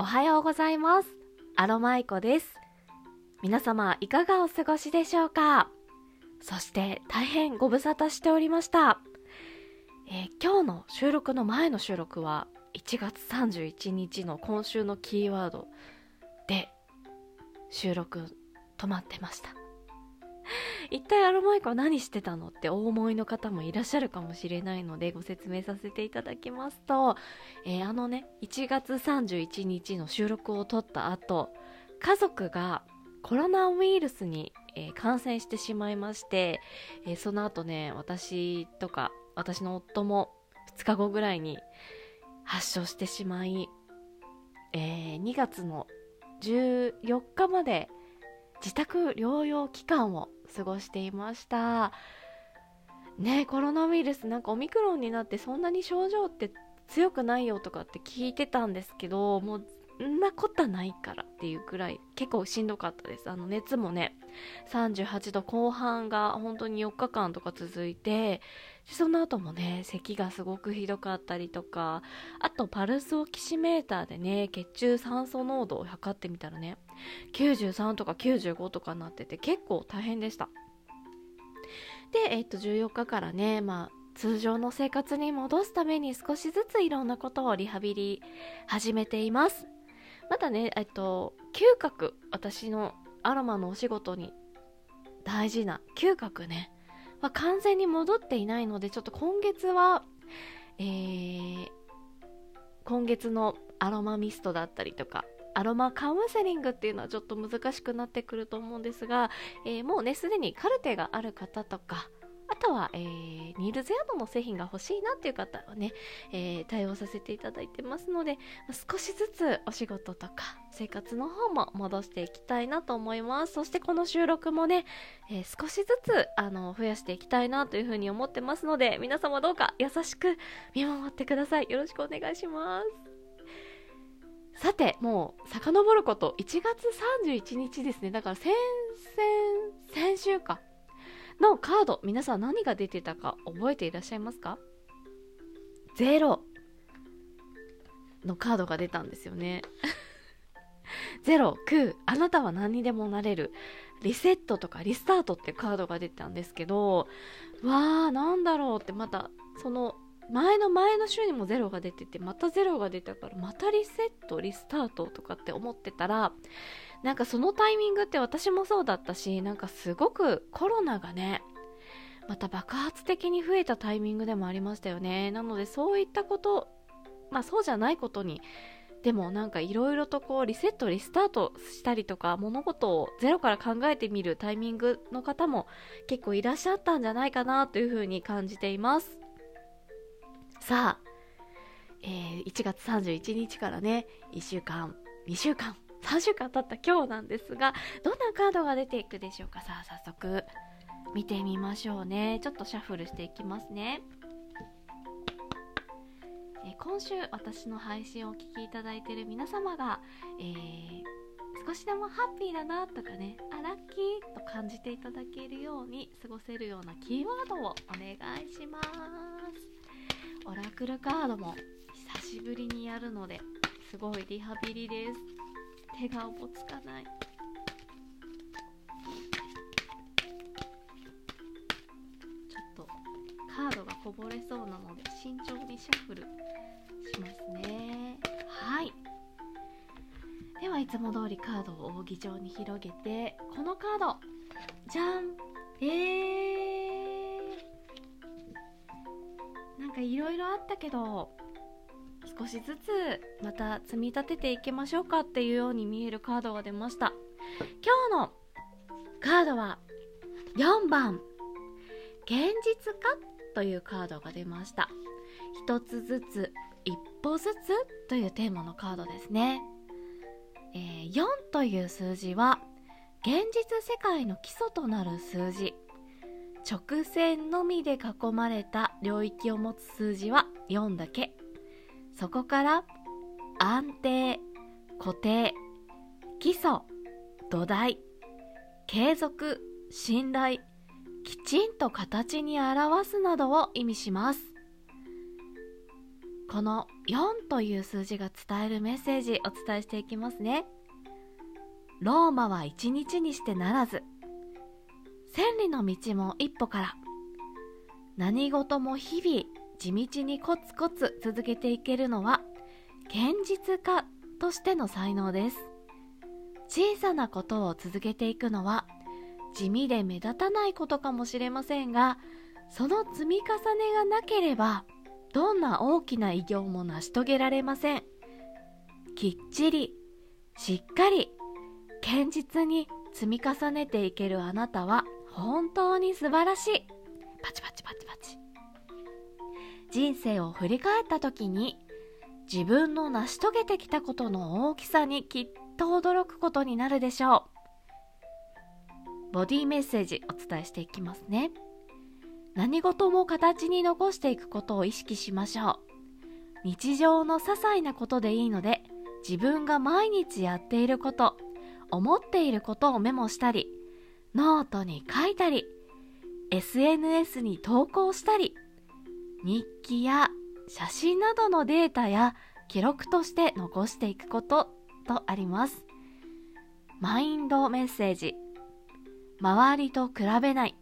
おはようございます。アロマイコです。皆様いかがお過ごしでしょうか？そして大変ご無沙汰しておりました、えー今日の収録の前の収録は1月31日の今週のキーワードで収録止まってました。一体アロマイコは何してたのってお思いの方もいらっしゃるかもしれないのでご説明させていただきますと、えーあのね1月31日の収録を撮った後家族がコロナウイルスに、えー感染してしまいまして、えーその後ね私とか私の夫も2日後ぐらいに発症してしまい、えー2月の14日まで自宅療養期間を過ごしていました。ねコロナウイルスなんかオミクロンになってそんなに症状って強くないよとかって聞いてたんですけどもうんなことないからっていうくらい結構しんどかったです。あの熱もね38度後半が本当に4日間とか続いてその後もね咳がすごくひどかったりとかあとパルスオキシメーターでね血中酸素濃度を測ってみたらね93とか95とかなってて結構大変でした。で、えっと14日からねまあ通常の生活に戻すために少しずついろんなことをリハビリ始めています。まだねえっと嗅覚私のアロマのお仕事に大事な嗅覚ね。は完全に戻っていないのでちょっと今月はえー今月のアロマミストだったりとかアロマカウンセリングっていうのはちょっと難しくなってくると思うんですが、えーもうねすでにカルテがある方とかとは、えーニールゼアドの製品が欲しいなっていう方はね、えー対応させていただいてますので少しずつお仕事とか生活の方も戻していきたいなと思います。そしてこの収録もね、えー少しずつあの増やしていきたいなというふうに思ってますので皆様どうか優しく見守ってください。よろしくお願いします。さてもう遡ること1月31日ですね。だから先々先週か。のカード皆さん何が出てたか覚えていらっしゃいますか？ゼロのカードが出たんですよね。ゼロ9あなたは何にでもなれる。リセットとかリスタートってカードが出てたんですけどわーなんだろうってまたその前の前の週にもゼロが出ててまたゼロが出たからまたリセットリスタートとかって思ってたらなんかそのタイミングって私もそうだったしなんかすごくコロナがねまた爆発的に増えたタイミングでもありましたよね。なのでそういったことまあそうじゃないことにでもなんかいろいろとこうリセットリスタートしたりとか物事をゼロから考えてみるタイミングの方も結構いらっしゃったんじゃないかなというふうに感じています。さあ、えー1月31日からね1週間2週間3週間経った今日なんですがどんなカードが出ていくでしょうか？さあ早速見てみましょうね。ちょっとシャッフルしていきますね。え今週私の配信をお聞きいただいている皆様が、えー少しでもハッピーだなとかねあラッキーと感じていただけるように過ごせるようなキーワードをお願いします。オラクルカードも久しぶりにやるのですごいリハビリです。手がおぼつかない。ちょっとカードがこぼれそうなので慎重にシャッフルしますね。はい。ではいつも通りカードを扇状に広げてこのカードじゃん。えー、なんかいろいろあったけど少しずつまた積み立てていきましょうかっていうように見えるカードが出ました。今日のカードは4番。現実化というカードが出ました。一つずつ一歩ずつというテーマのカードですね、えー4という数字は現実世界の基礎となる数字。直線のみで囲まれた領域を持つ数字は4だけ。そこから安定固定基礎土台継続信頼きちんと形に表すなどを意味します。この4という数字が伝えるメッセージお伝えしていきますね。ローマは一日にしてならず千里の道も一歩から何事も日々地道にコツコツ続けていけるのは現実家としての才能です。小さなことを続けていくのは地味で目立たないことかもしれませんがその積み重ねがなければどんな大きな偉業も成し遂げられません。きっちりしっかり堅実に積み重ねていけるあなたは本当に素晴らしい。パチパチ。人生を振り返った時に自分の成し遂げてきたことの大きさにきっと驚くことになるでしょう。ボディメッセージお伝えしていきますね。何事も形に残していくことを意識しましょう。日常の些細なことでいいので自分が毎日やっていること思っていることをメモしたりノートに書いたり SNS に投稿したり日記や写真などのデータや記録として残していくこととあります。マインドメッセージ。周りと比べない。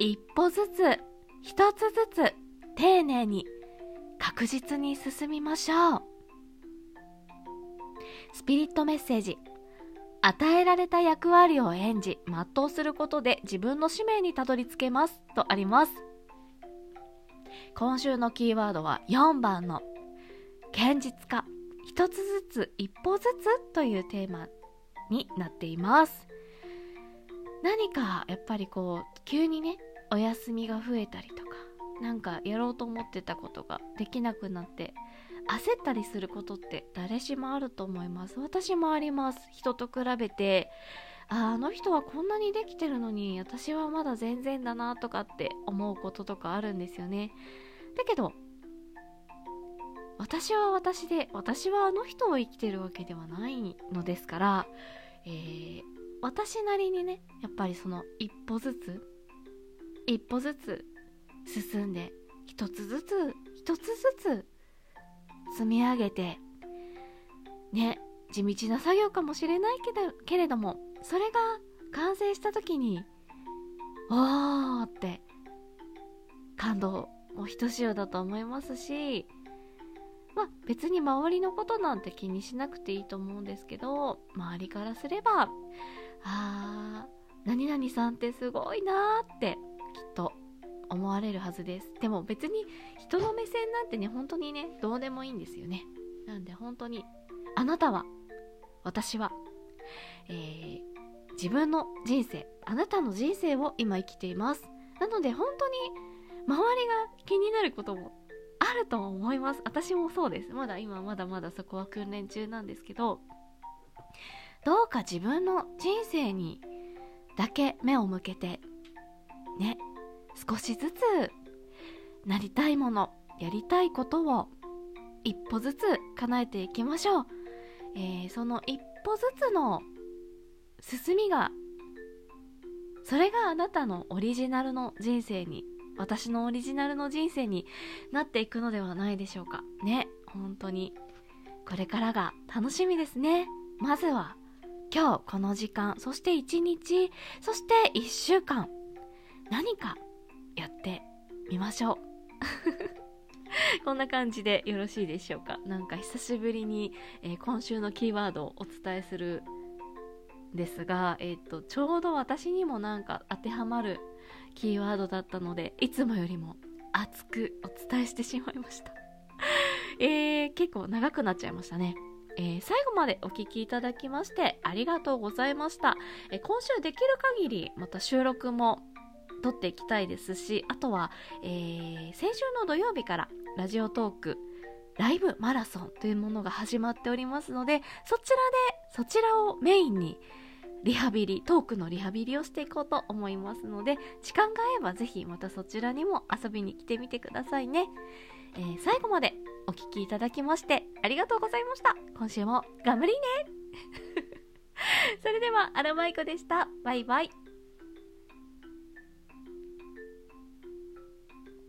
一歩ずつ一つずつ丁寧に確実に進みましょう。スピリットメッセージ。与えられた役割を演じ全うすることで自分の使命にたどり着けますとあります。今週のキーワードは4番の現実化。一つずつ一歩ずつというテーマになっています。何かやっぱりこう急にねお休みが増えたりとかなんかやろうと思ってたことができなくなって焦ったりすることって誰しもあると思います。私もあります。人と比べてああの人はこんなにできてるのに私はまだ全然だなとかって思うこととかあるんですよね。だけど私は私で私はあの人を生きてるわけではないのですから、えー、私なりにねやっぱりその一歩ずつ一歩ずつ進んで一つずつ一つずつ積み上げてね地道な作業かもしれないけどけれどもそれが完成した時におーって感動もひとしおだと思いますしまあ別に周りのことなんて気にしなくていいと思うんですけど周りからすればあー何々さんってすごいなーってきっと思われるはずです。でも別に人の目線なんてね本当にねどうでもいいんですよね。なんで本当にあなたは私は、えー、自分の人生あなたの人生を今生きています。なので本当に周りが気になることもあると思います。私もそうです。まだ今まだまだそこは訓練中なんですけどどうか自分の人生にだけ目を向けてね少しずつなりたいものやりたいことを一歩ずつ叶えていきましょう、えー、その一歩ずつの進みがそれがあなたのオリジナルの人生に私のオリジナルの人生になっていくのではないでしょうか。ね本当に。これからが楽しみですね。まずは今日この時間そして一日そして一週間何かやってみましょう。こんな感じでよろしいでしょうか。なんか久しぶりに、えー、今週のキーワードをお伝えするですが、えーと、ちょうど私にもなんか当てはまるキーワードだったのでいつもよりも熱くお伝えしてしまいました。えー、結構長くなっちゃいましたね。えー、最後までお聴きいただきましてありがとうございました、えー、今週できる限りまた収録も撮っていきたいですしあとは、えー、先週の土曜日からラジオトークライブマラソンというものが始まっておりますのでそちらでそちらをメインにリハビリトークのリハビリをしていこうと思いますので時間が合えばぜひまたそちらにも遊びに来てみてくださいね、えー、最後までお聴きいただきましてありがとうございました。今週も頑張りね。それではアラマイコでした。バイバイ。